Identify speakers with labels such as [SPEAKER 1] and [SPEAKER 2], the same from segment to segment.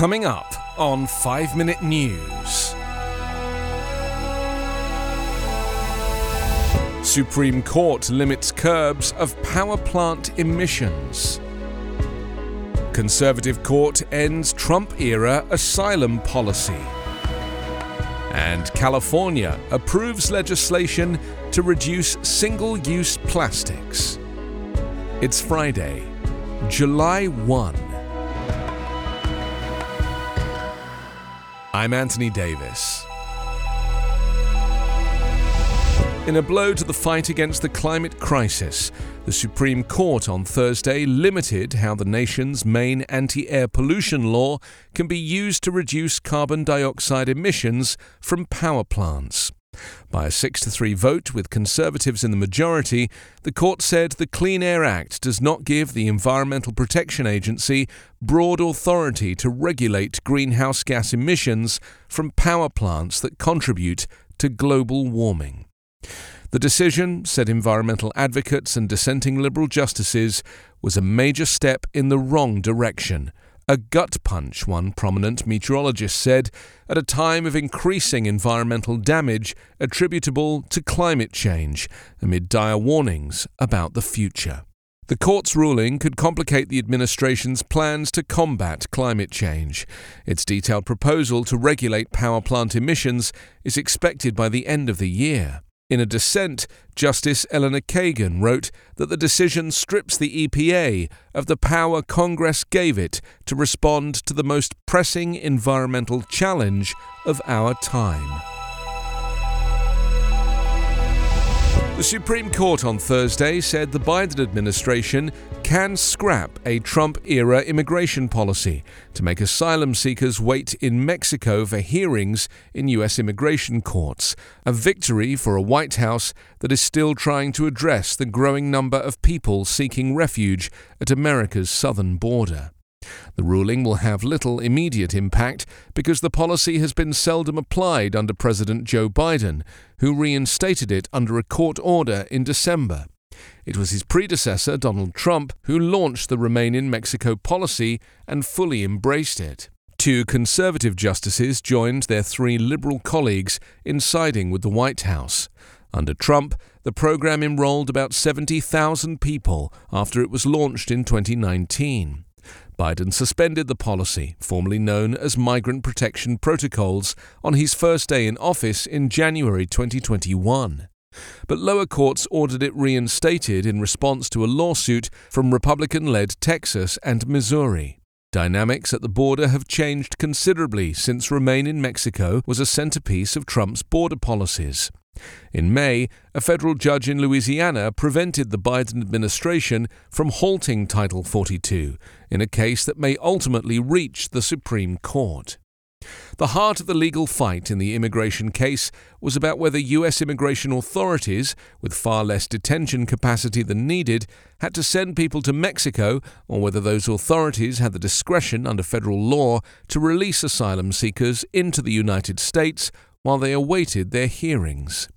[SPEAKER 1] Coming up on 5 Minute News. Supreme Court limits curbs of power plant emissions. Conservative Court ends Trump era asylum policy. And California approves legislation to reduce single use plastics. It's Friday, July 1. I'm Anthony Davis. In a blow to the fight against the climate crisis, the Supreme Court on Thursday limited how the nation's main anti air pollution law can be used to reduce carbon dioxide emissions from power plants. By a 6 to 3 vote with Conservatives in the majority, the court said the Clean Air Act does not give the Environmental Protection Agency broad authority to regulate greenhouse gas emissions from power plants that contribute to global warming. The decision, said environmental advocates and dissenting Liberal justices, was a major step in the wrong direction a gut punch, one prominent meteorologist said, at a time of increasing environmental damage attributable to climate change, amid dire warnings about the future. The court's ruling could complicate the administration's plans to combat climate change. Its detailed proposal to regulate power plant emissions is expected by the end of the year. In a dissent, Justice Elena Kagan wrote that the decision strips the EPA of the power Congress gave it to respond to the most pressing environmental challenge of our time. The Supreme Court on Thursday said the Biden administration can scrap a Trump era immigration policy to make asylum seekers wait in Mexico for hearings in U.S. immigration courts, a victory for a White House that is still trying to address the growing number of people seeking refuge at America's southern border. The ruling will have little immediate impact because the policy has been seldom applied under President Joe Biden, who reinstated it under a court order in December. It was his predecessor, Donald Trump, who launched the Remain in Mexico policy and fully embraced it. Two conservative justices joined their three liberal colleagues in siding with the White House. Under Trump, the program enrolled about 70,000 people after it was launched in 2019. Biden suspended the policy, formerly known as Migrant Protection Protocols, on his first day in office in January 2021. But lower courts ordered it reinstated in response to a lawsuit from Republican led Texas and Missouri. Dynamics at the border have changed considerably since Remain in Mexico was a centerpiece of Trump's border policies. In May, a federal judge in Louisiana prevented the Biden administration from halting Title 42 in a case that may ultimately reach the Supreme Court. The heart of the legal fight in the immigration case was about whether U.S. immigration authorities, with far less detention capacity than needed, had to send people to Mexico, or whether those authorities had the discretion under federal law to release asylum seekers into the United States while they awaited their hearings.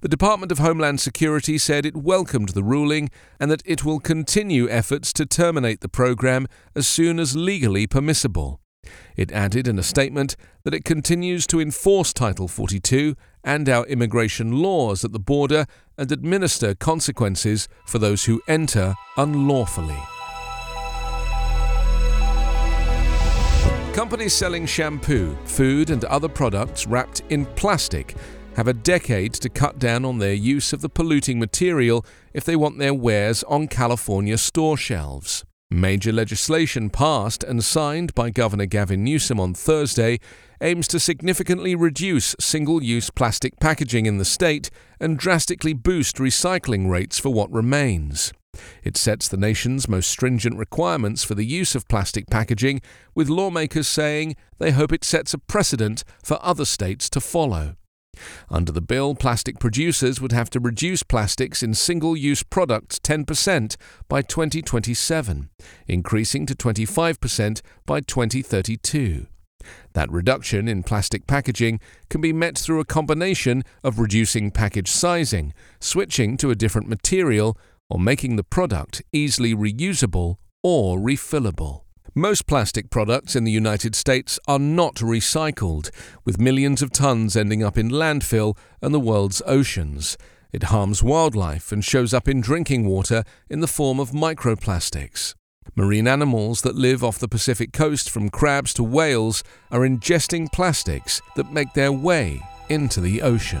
[SPEAKER 1] The Department of Homeland Security said it welcomed the ruling and that it will continue efforts to terminate the program as soon as legally permissible. It added in a statement that it continues to enforce Title 42 and our immigration laws at the border and administer consequences for those who enter unlawfully. Companies selling shampoo, food, and other products wrapped in plastic have a decade to cut down on their use of the polluting material if they want their wares on California store shelves. Major legislation passed and signed by Governor Gavin Newsom on Thursday aims to significantly reduce single use plastic packaging in the state and drastically boost recycling rates for what remains. It sets the nation's most stringent requirements for the use of plastic packaging, with lawmakers saying they hope it sets a precedent for other states to follow. Under the bill, plastic producers would have to reduce plastics in single use products 10% by 2027, increasing to 25% by 2032. That reduction in plastic packaging can be met through a combination of reducing package sizing, switching to a different material, or making the product easily reusable or refillable. Most plastic products in the United States are not recycled, with millions of tons ending up in landfill and the world's oceans. It harms wildlife and shows up in drinking water in the form of microplastics. Marine animals that live off the Pacific coast, from crabs to whales, are ingesting plastics that make their way into the ocean.